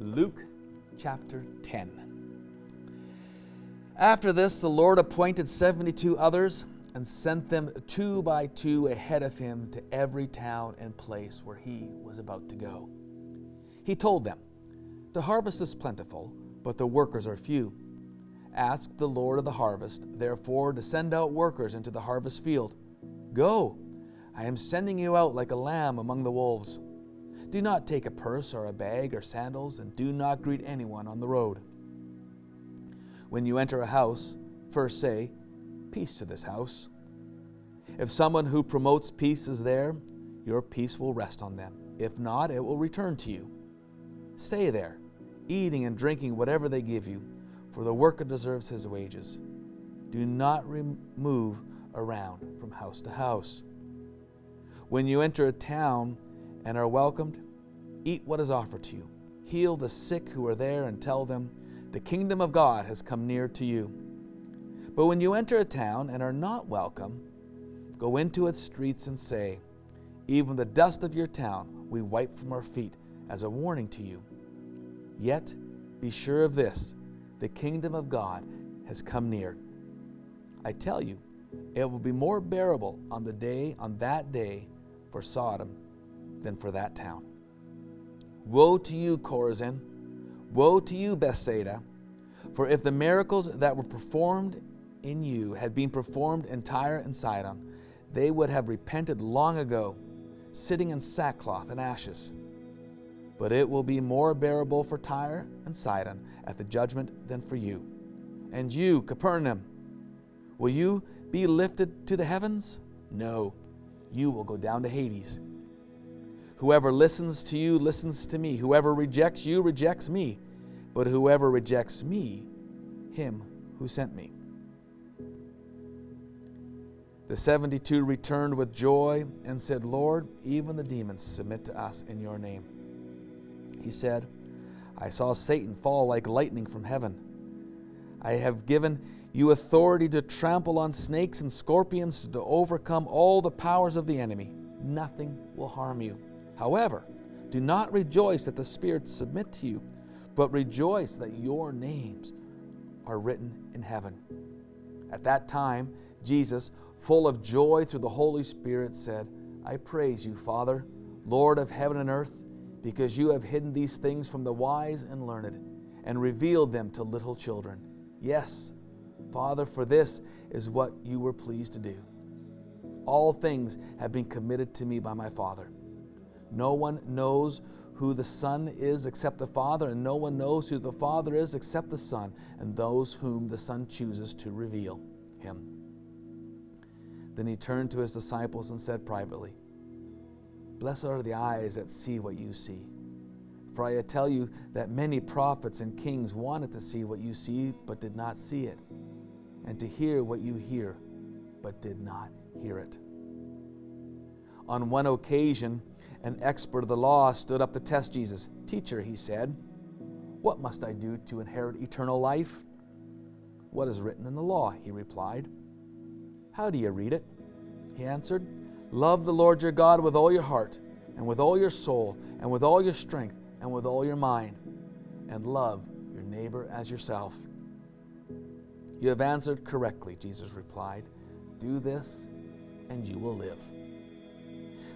Luke chapter 10. After this, the Lord appointed 72 others and sent them two by two ahead of him to every town and place where he was about to go. He told them, The harvest is plentiful, but the workers are few. Ask the Lord of the harvest, therefore, to send out workers into the harvest field. Go, I am sending you out like a lamb among the wolves. Do not take a purse or a bag or sandals, and do not greet anyone on the road. When you enter a house, first say, Peace to this house. If someone who promotes peace is there, your peace will rest on them. If not, it will return to you. Stay there, eating and drinking whatever they give you, for the worker deserves his wages. Do not move around from house to house. When you enter a town and are welcomed, eat what is offered to you. Heal the sick who are there and tell them, The kingdom of God has come near to you. But when you enter a town and are not welcome, go into its streets and say, Even the dust of your town we wipe from our feet as a warning to you. Yet be sure of this the kingdom of God has come near. I tell you, it will be more bearable on the day, on that day, for Sodom than for that town. Woe to you, Chorazin! Woe to you, Bethsaida! For if the miracles that were performed in you had been performed in Tyre and Sidon, they would have repented long ago, sitting in sackcloth and ashes. But it will be more bearable for Tyre and Sidon at the judgment than for you. And you, Capernaum, will you be lifted to the heavens? No, you will go down to Hades. Whoever listens to you listens to me. Whoever rejects you rejects me. But whoever rejects me, him who sent me. The 72 returned with joy and said, Lord, even the demons submit to us in your name. He said, I saw Satan fall like lightning from heaven. I have given you authority to trample on snakes and scorpions, to overcome all the powers of the enemy. Nothing will harm you. However, do not rejoice that the spirits submit to you, but rejoice that your names are written in heaven. At that time, Jesus, full of joy through the Holy Spirit, said, I praise you, Father, Lord of heaven and earth, because you have hidden these things from the wise and learned and revealed them to little children. Yes, Father, for this is what you were pleased to do. All things have been committed to me by my Father. No one knows who the Son is except the Father, and no one knows who the Father is except the Son, and those whom the Son chooses to reveal him. Then he turned to his disciples and said privately, Blessed are the eyes that see what you see. For I tell you that many prophets and kings wanted to see what you see, but did not see it, and to hear what you hear, but did not hear it. On one occasion, an expert of the law stood up to test Jesus. Teacher, he said, what must I do to inherit eternal life? What is written in the law? He replied. How do you read it? He answered, Love the Lord your God with all your heart, and with all your soul, and with all your strength, and with all your mind, and love your neighbor as yourself. You have answered correctly, Jesus replied. Do this, and you will live.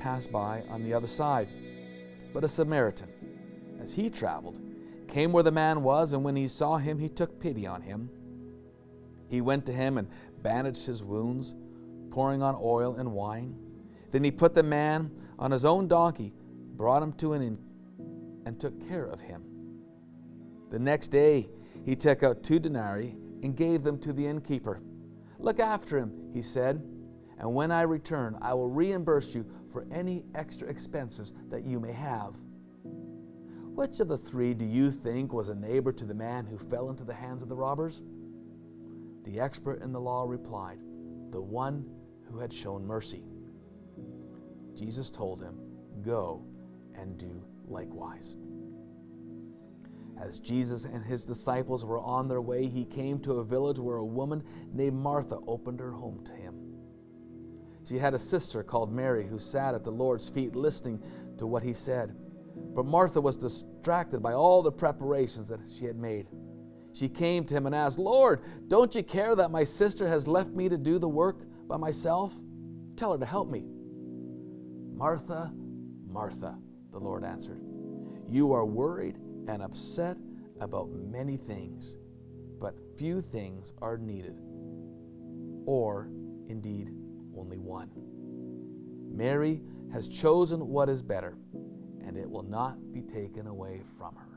passed by on the other side. But a Samaritan, as he traveled, came where the man was, and when he saw him, he took pity on him. He went to him and bandaged his wounds, pouring on oil and wine. Then he put the man on his own donkey, brought him to an inn, and took care of him. The next day, he took out two denarii and gave them to the innkeeper. Look after him, he said, and when I return, I will reimburse you for any extra expenses that you may have. Which of the three do you think was a neighbor to the man who fell into the hands of the robbers? The expert in the law replied, The one who had shown mercy. Jesus told him, Go and do likewise. As Jesus and his disciples were on their way, he came to a village where a woman named Martha opened her home to him. She had a sister called Mary who sat at the Lord's feet listening to what he said. But Martha was distracted by all the preparations that she had made. She came to him and asked, Lord, don't you care that my sister has left me to do the work by myself? Tell her to help me. Martha, Martha, the Lord answered, you are worried and upset about many things, but few things are needed, or indeed only one. Mary has chosen what is better, and it will not be taken away from her.